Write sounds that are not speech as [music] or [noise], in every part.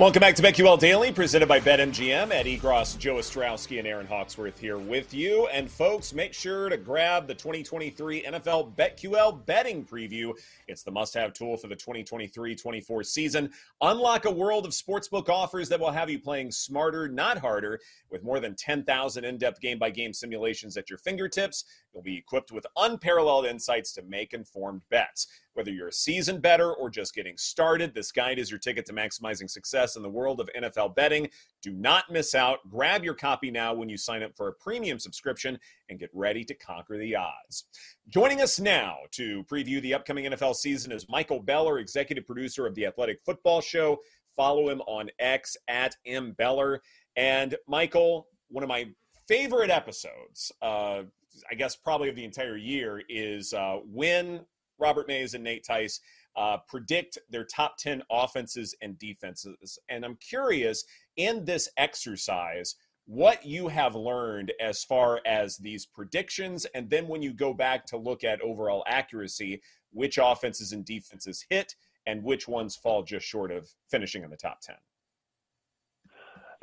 Welcome back to BetQL Daily, presented by BetMGM. Eddie Gross, Joe Ostrowski, and Aaron Hawksworth here with you. And folks, make sure to grab the 2023 NFL BetQL betting preview. It's the must-have tool for the 2023-24 season. Unlock a world of sportsbook offers that will have you playing smarter, not harder. With more than 10,000 in-depth game-by-game simulations at your fingertips, you'll be equipped with unparalleled insights to make informed bets. Whether you're a seasoned bettor or just getting started, this guide is your ticket to maximizing success in the world of NFL betting. Do not miss out. Grab your copy now when you sign up for a premium subscription and get ready to conquer the odds. Joining us now to preview the upcoming NFL season is Michael Beller, executive producer of the Athletic Football Show. Follow him on X at mbeller. And Michael, one of my favorite episodes, uh, I guess probably of the entire year, is uh, when Robert Mays and Nate Tice uh, predict their top 10 offenses and defenses. And I'm curious in this exercise, what you have learned as far as these predictions. And then when you go back to look at overall accuracy, which offenses and defenses hit and which ones fall just short of finishing in the top 10.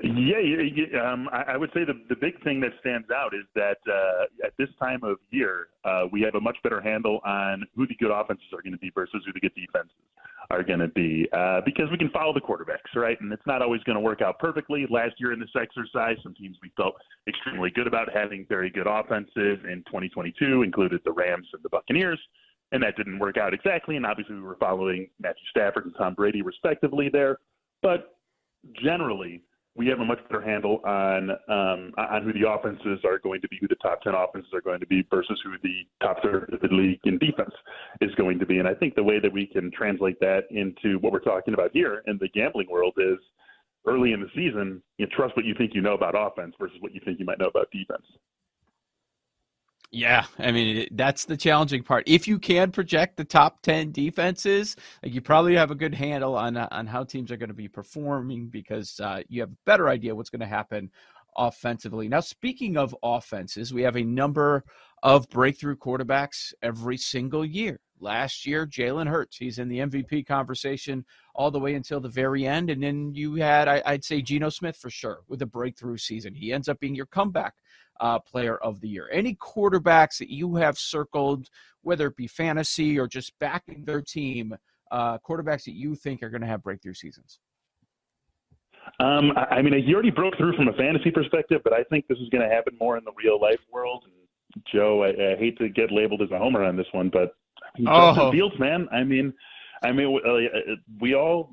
Yeah, yeah um, I, I, would say the the big thing that stands out is that uh, at this time of year, uh, we have a much better handle on who the good offenses are going to be versus who the good defenses are going to be, uh, because we can follow the quarterbacks, right? And it's not always going to work out perfectly. Last year in this exercise, some teams we felt extremely good about having very good offenses in 2022, included the Rams and the Buccaneers. And that didn't work out exactly. And obviously, we were following Matthew Stafford and Tom Brady, respectively, there. But generally, we have a much better handle on um, on who the offenses are going to be, who the top ten offenses are going to be, versus who the top third of the league in defense is going to be. And I think the way that we can translate that into what we're talking about here in the gambling world is early in the season, you trust what you think you know about offense versus what you think you might know about defense. Yeah, I mean that's the challenging part. If you can project the top ten defenses, like you probably have a good handle on uh, on how teams are going to be performing because uh, you have a better idea what's going to happen offensively. Now, speaking of offenses, we have a number of breakthrough quarterbacks every single year. Last year, Jalen Hurts, he's in the MVP conversation all the way until the very end. And then you had, I, would say, Geno Smith for sure with a breakthrough season. He ends up being your comeback uh, player of the year. Any quarterbacks that you have circled, whether it be fantasy or just backing their team, uh, quarterbacks that you think are going to have breakthrough seasons? Um, I mean, he already broke through from a fantasy perspective, but I think this is going to happen more in the real life world. And Joe, I, I hate to get labeled as a homer on this one, but oh. Justin Fields, man. I mean, I mean, uh, we all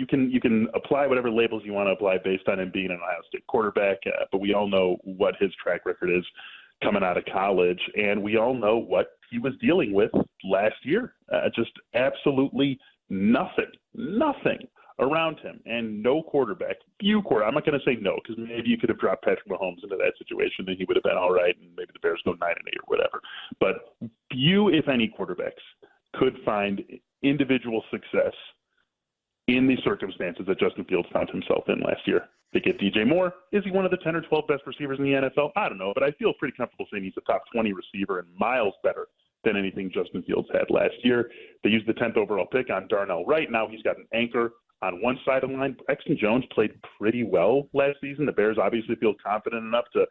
you can you can apply whatever labels you want to apply based on him being an Ohio State quarterback, uh, but we all know what his track record is coming out of college, and we all know what he was dealing with last year. Uh, just absolutely nothing, nothing around him, and no quarterback. Few quarter. I'm not going to say no because maybe you could have dropped Patrick Mahomes into that situation, and he would have been all right, and maybe the Bears go nine and eight or whatever. But few, if any, quarterbacks could find individual success in the circumstances that Justin Fields found himself in last year. They get DJ Moore. Is he one of the 10 or 12 best receivers in the NFL? I don't know, but I feel pretty comfortable saying he's a top 20 receiver and miles better than anything Justin Fields had last year. They used the 10th overall pick on Darnell Wright. Now he's got an anchor on one side of the line. Braxton Jones played pretty well last season. The Bears obviously feel confident enough to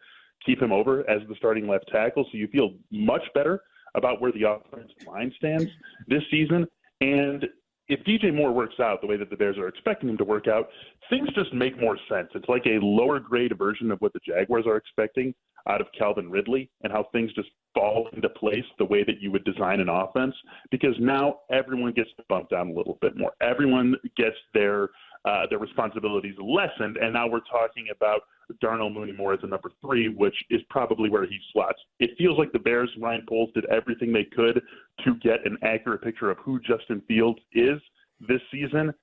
keep him over as the starting left tackle. So you feel much better about where the offensive line stands this season. And if DJ Moore works out the way that the Bears are expecting him to work out, things just make more sense. It's like a lower grade version of what the Jaguars are expecting out of Calvin Ridley and how things just fall into place the way that you would design an offense because now everyone gets bumped down a little bit more. Everyone gets their uh, their responsibilities lessened, and now we're talking about Darnell Mooney more as a number three, which is probably where he slots. It feels like the Bears, Ryan Poles, did everything they could to get an accurate picture of who Justin Fields is this season,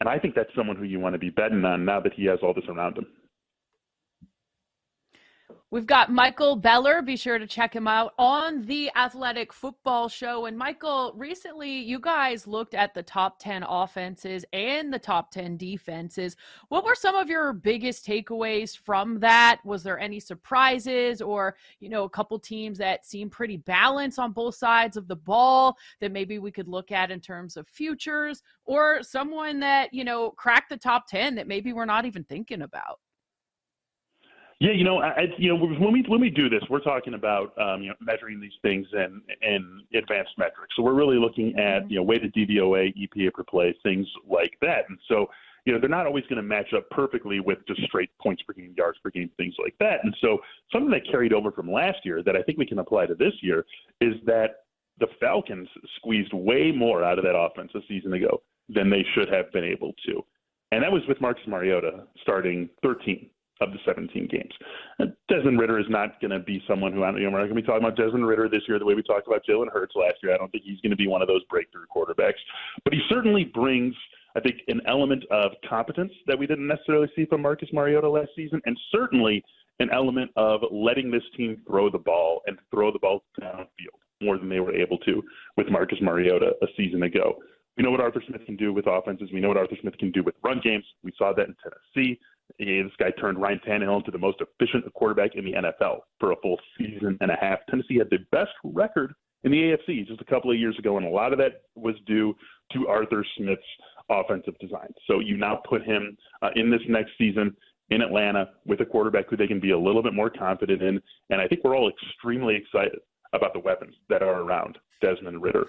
and I think that's someone who you want to be betting on now that he has all this around him. We've got Michael Beller. Be sure to check him out on the Athletic Football Show. And Michael, recently you guys looked at the top 10 offenses and the top 10 defenses. What were some of your biggest takeaways from that? Was there any surprises or, you know, a couple teams that seem pretty balanced on both sides of the ball that maybe we could look at in terms of futures or someone that, you know, cracked the top 10 that maybe we're not even thinking about? Yeah, you know, I, you know, when we when we do this, we're talking about um, you know measuring these things in in advanced metrics. So we're really looking at mm-hmm. you know weighted DVOA, EPA per play, things like that. And so you know they're not always going to match up perfectly with just straight points per game, yards per game, things like that. And so something that carried over from last year that I think we can apply to this year is that the Falcons squeezed way more out of that offense a season ago than they should have been able to. And that was with Marcus Mariota starting 13 of the 17 games. Uh, Desmond Ridder is not going to be someone who, you know, we're not going to be talking about Desmond Ridder this year the way we talked about Jalen Hurts last year. I don't think he's going to be one of those breakthrough quarterbacks, but he certainly brings, I think, an element of competence that we didn't necessarily see from Marcus Mariota last season, and certainly an element of letting this team throw the ball and throw the ball downfield more than they were able to with Marcus Mariota a season ago. We know what Arthur Smith can do with offenses. We know what Arthur Smith can do with run games. We saw that in Tennessee. This guy turned Ryan Tannehill into the most efficient quarterback in the NFL for a full season and a half. Tennessee had the best record in the AFC just a couple of years ago, and a lot of that was due to Arthur Smith's offensive design. So you now put him uh, in this next season in Atlanta with a quarterback who they can be a little bit more confident in, and I think we're all extremely excited about the weapons that are around Desmond Ridder,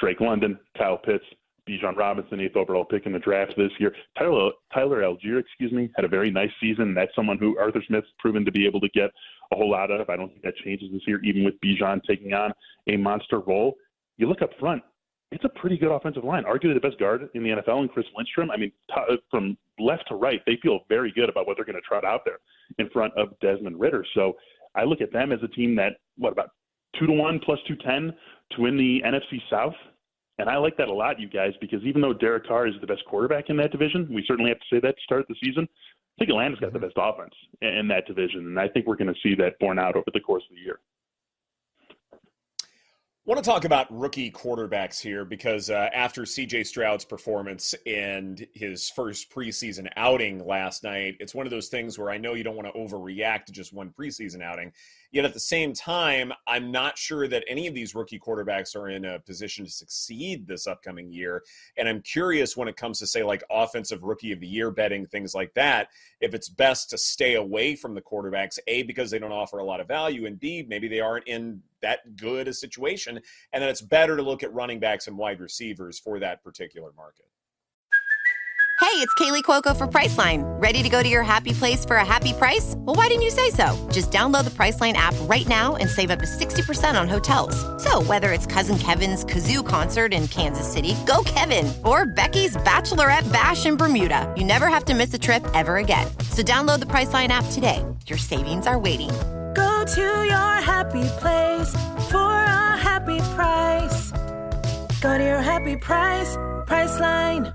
Drake London, Kyle Pitts, Bijan Robinson, eighth overall pick in the draft this year. Tyler, Tyler Allgeier, excuse me, had a very nice season. That's someone who Arthur Smith's proven to be able to get a whole lot out of. I don't think that changes this year, even with Bijan taking on a monster role. You look up front, it's a pretty good offensive line. Arguably the best guard in the NFL, and Chris Lindstrom. I mean, t- uh, from left to right, they feel very good about what they're going to trot out there in front of Desmond Ridder. So I look at them as a team that, what, about two to one plus 210 to win the NFC South? And I like that a lot, you guys, because even though Derek Carr is the best quarterback in that division, we certainly have to say that to start the season. I think Atlanta's got the mm-hmm. best offense in that division, and I think we're going to see that borne out over the course of the year want to talk about rookie quarterbacks here because uh, after CJ Stroud's performance and his first preseason outing last night, it's one of those things where I know you don't want to overreact to just one preseason outing. Yet at the same time, I'm not sure that any of these rookie quarterbacks are in a position to succeed this upcoming year. And I'm curious when it comes to, say, like offensive rookie of the year betting, things like that, if it's best to stay away from the quarterbacks, A, because they don't offer a lot of value, and B, maybe they aren't in that good a situation. And then it's better to look at running backs and wide receivers for that particular market. Hey, it's Kaley Cuoco for Priceline. Ready to go to your happy place for a happy price? Well, why didn't you say so? Just download the Priceline app right now and save up to 60% on hotels. So, whether it's Cousin Kevin's Kazoo concert in Kansas City, go Kevin, or Becky's Bachelorette Bash in Bermuda, you never have to miss a trip ever again. So, download the Priceline app today. Your savings are waiting Go to your happy place for a happy price. Go to your happy price, Priceline.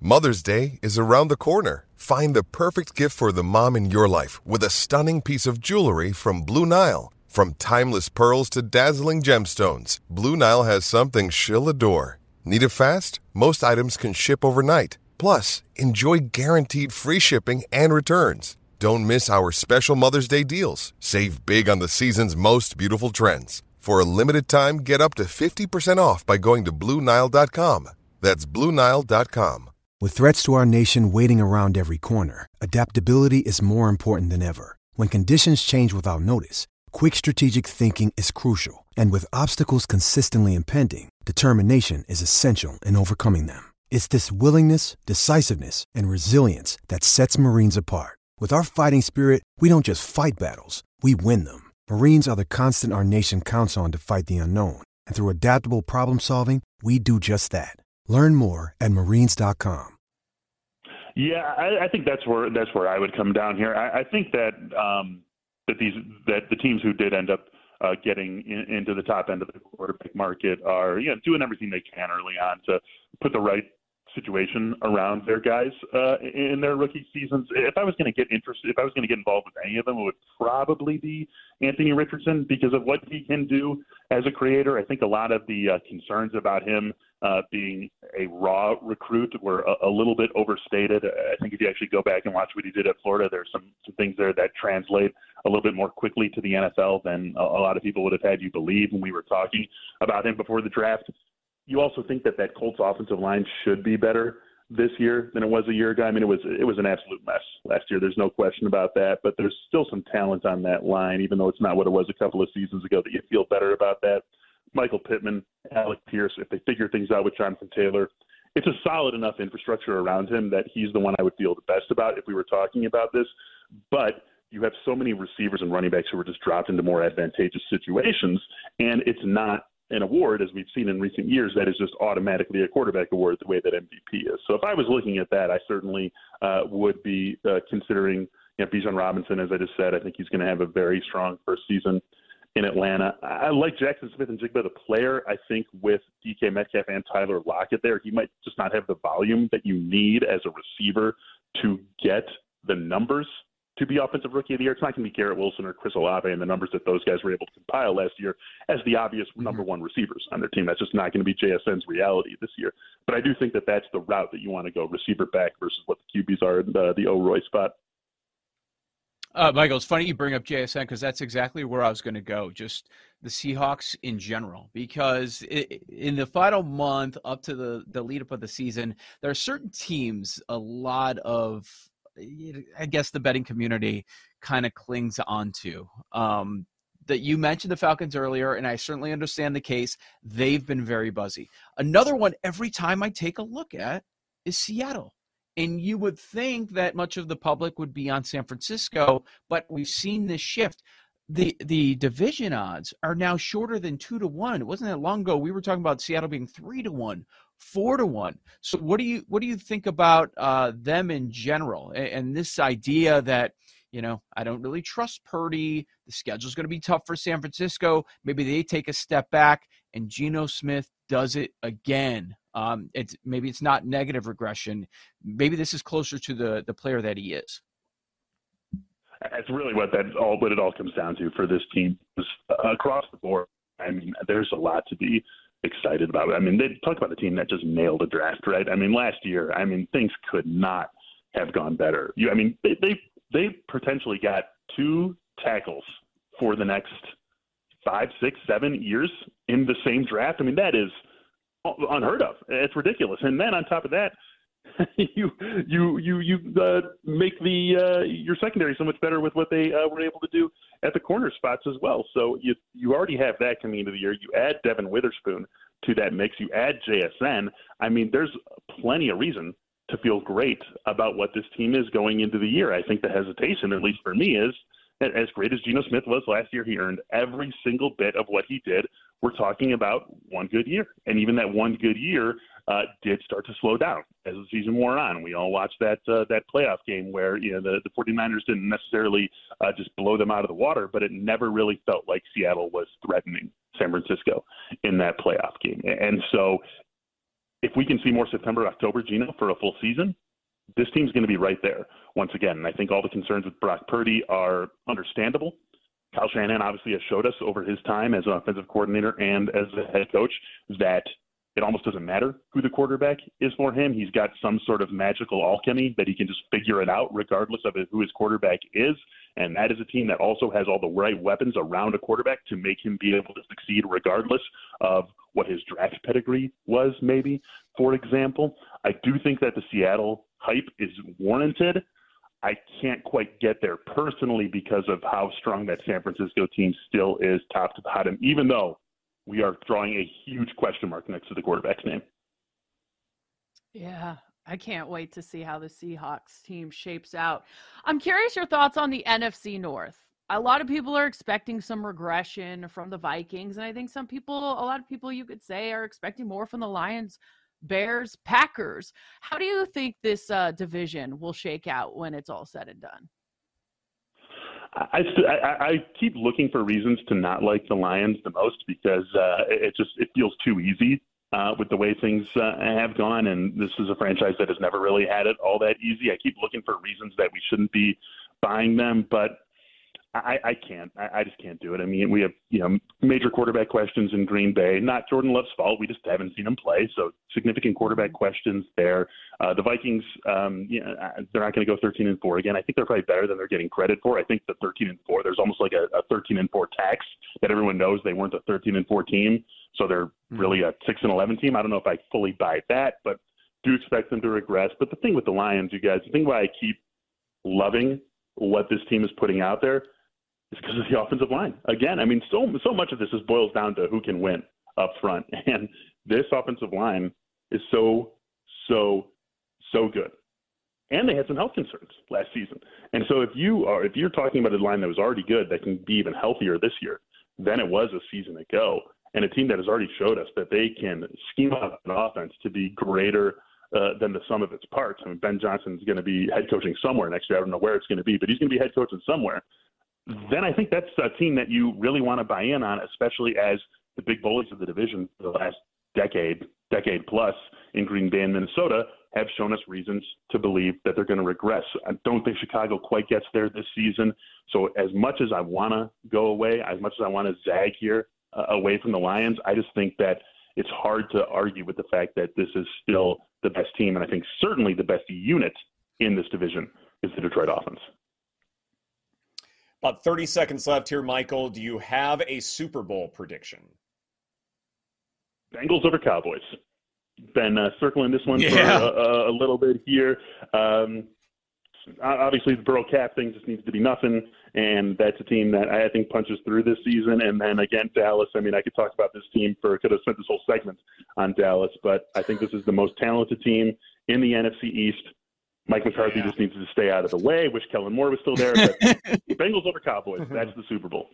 Mother's Day is around the corner. Find the perfect gift for the mom in your life with a stunning piece of jewelry from Blue Nile. From timeless pearls to dazzling gemstones, Blue Nile has something she'll adore. Need it fast? Most items can ship overnight. Plus, enjoy guaranteed free shipping and returns. Don't miss our special Mother's Day deals. Save big on the season's most beautiful trends. For a limited time, get up to 50% off by going to Bluenile.com. That's Bluenile.com. With threats to our nation waiting around every corner, adaptability is more important than ever. When conditions change without notice, quick strategic thinking is crucial. And with obstacles consistently impending, determination is essential in overcoming them. It's this willingness, decisiveness, and resilience that sets Marines apart. With our fighting spirit, we don't just fight battles, we win them. Marines are the constant our nation counts on to fight the unknown. And through adaptable problem solving, we do just that. Learn more at marines.com. Yeah, I, I think that's where that's where I would come down here. I, I think that um, that these that the teams who did end up uh, getting in, into the top end of the quarterback market are you know doing everything they can early on to put the right situation around their guys uh, in their rookie seasons. If I was going to get interested, if I was going to get involved with any of them, it would probably be Anthony Richardson because of what he can do as a creator. I think a lot of the uh, concerns about him uh, being a raw recruit were a, a little bit overstated. I think if you actually go back and watch what he did at Florida, there's some, some things there that translate a little bit more quickly to the NFL than a, a lot of people would have had you believe when we were talking about him before the draft you also think that that Colts offensive line should be better this year than it was a year ago. I mean, it was it was an absolute mess last year. There's no question about that. But there's still some talent on that line, even though it's not what it was a couple of seasons ago. That you feel better about that. Michael Pittman, Alec Pierce, if they figure things out with Jonathan Taylor, it's a solid enough infrastructure around him that he's the one I would feel the best about if we were talking about this. But you have so many receivers and running backs who were just dropped into more advantageous situations, and it's not an award, as we've seen in recent years, that is just automatically a quarterback award the way that MVP is. So if I was looking at that, I certainly uh, would be uh, considering you know, Bijan Robinson, as I just said. I think he's going to have a very strong first season in Atlanta. I like Jackson Smith-Njigba, the player. I think with DK Metcalf and Tyler Lockett there, he might just not have the volume that you need as a receiver to get the numbers to be Offensive Rookie of the Year. It's not going to be Garrett Wilson or Chris Olave and the numbers that those guys were able to compile last year as the obvious mm-hmm. number one receivers on their team. That's just not going to be JSN's reality this year. But I do think that that's the route that you want to go, receiver back versus what the QBs are in the, the OROY spot. Uh, Michael, it's funny you bring up JSN because that's exactly where I was going to go. Just the Seahawks in general, because it, in the final month up to the the lead up of the season, there are certain teams, a lot of I guess the betting community kind of clings onto. Um, that you mentioned the Falcons earlier, and I certainly understand the case. They've been very buzzy. Another one, every time I take a look at, is Seattle. And you would think that much of the public would be on San Francisco, but we've seen this shift. The the division odds are now shorter than two to one. It wasn't that long ago we were talking about Seattle being three to one four to one. So what do you what do you think about uh, them in general and, and, this idea that you know I don't really trust Purdy. The schedule's going to be tough for San Francisco. Maybe they take a step back and Geno Smith does it again. Um, it's maybe it's not negative regression. Maybe this is closer to the the player that he is. That's really what that all what it all comes down to for this team across the board. I mean, there's a lot to be excited about. I mean, they talk about a team that just nailed a draft, right? I mean, last year, I mean, things could not have gone better. You, I mean, they they they potentially got two tackles for the next five, six, seven years in the same draft. I mean, that is unheard of. It's ridiculous. And then on top of that, [laughs] you you you you uh, make the uh, your secondary so much better with what they uh, were able to do at the corner spots as well. So you you already have that coming into the year. You add Devon Witherspoon to that mix. You add JSN. I mean, there's plenty of reason to feel great about what this team is going into the year. I think the hesitation, at least for me, is that as great as Geno Smith was last year, he earned every single bit of what he did. We're talking about one good year, and even that one good year uh, did start to slow down as the season wore on. We all watched that uh, that playoff game where you know the, the 49ers didn't necessarily uh, just blow them out of the water, but it never really felt like Seattle was threatening San Francisco in that playoff game. And so, if we can see more September, October, Geno for a full season, this team's going to be right there once again. And I think all the concerns with Brock Purdy are understandable. Kyle Shanahan obviously has showed us over his time as an offensive coordinator and as a head coach that it almost doesn't matter who the quarterback is for him. He's got some sort of magical alchemy that he can just figure it out regardless of who his quarterback is. And that is a team that also has all the right weapons around a quarterback to make him be able to succeed regardless of what his draft pedigree was, maybe, for example. I do think that the Seattle hype is warranted. I can't quite get there personally because of how strong that San Francisco team still is top to bottom, even though we are drawing a huge question mark next to the quarterback's name. Yeah, I can't wait to see how the Seahawks team shapes out. I'm curious your thoughts on the NFC North. a lot of people are expecting some regression from the Vikings. And I think some people, a lot of people you could say, are expecting more from the Lions, Bears, Packers. How do you think this uh, division will shake out when it's all said and done? I, I, I keep looking for reasons to not like the Lions the most because uh, it just it feels too easy uh, with the way things uh, have gone, and this is a franchise that has never really had it all that easy. I keep looking for reasons that we shouldn't be buying them, but I, I can't. I, I just can't do it. I mean, we have you know major quarterback questions in Green Bay. Not Jordan Love's fault. We just haven't seen him play. So significant quarterback questions there. Uh, the Vikings, um, you know, uh, they're not going to go 13 and four again. I think they're probably better than they're getting credit for. I think the 13 and four, there's almost like a, a 13 and four tax that everyone knows they weren't a 13 and four team, so they're mm-hmm. really a six and 11 team. I don't know if I fully buy that, but do expect them to regress. But the thing with the Lions, you guys, the thing why I keep loving what this team is putting out there is because of the [laughs] offensive line. Again, I mean, so so much of this is boils down to who can win up front, [laughs] and this offensive line is so so so good. And they had some health concerns last season. And so if you are if you're talking about a line that was already good that can be even healthier this year than it was a season ago, and a team that has already showed us that they can scheme up an offense to be greater uh, than the sum of its parts. I mean, Ben Johnson is going to be head coaching somewhere next year. I don't know where it's going to be, but he's going to be head coaching somewhere then I think that's a team that you really want to buy in on, especially as the big bullies of the division for the last decade, decade plus in Green Bay and Minnesota have shown us reasons to believe that they're going to regress. I don't think Chicago quite gets there this season. So as much as I want to go away, as much as I want to zag here uh, away from the Lions, I just think that it's hard to argue with the fact that this is still the best team, and I think certainly the best unit in this division is the Detroit offense. About 30 seconds left here, Michael. Do you have a Super Bowl prediction? Bengals over Cowboys. Been uh, circling this one yeah. for a, a, little bit here. Um, obviously, the Burrow cap thing just needs to be nothing, and that's a team that I think punches through this season. And then again, Dallas. I mean, I could talk about this team for could have spent this whole segment on Dallas, but I think this is the most talented team in the NFC East. Mike McCarthy yeah. just needs to stay out of the way. Wish Kellen Moore was still there. But [laughs] Bengals over Cowboys. [laughs] That's the Super Bowl.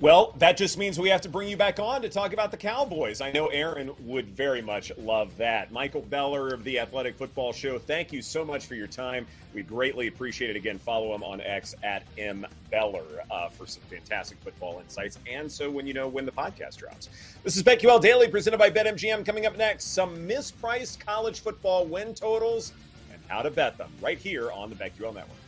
Well, that just means we have to bring you back on to talk about the Cowboys. I know Aaron would very much love that. Michael Beller of the Athletic Football Show, thank you so much for your time. We greatly appreciate it. Again, follow him on X at M Beller uh, for some fantastic football insights. And so when you know when the podcast drops. This is BetQL Daily presented by BetMGM. Coming up next, some mispriced college football win totals and how to bet them right here on the BetQL Network.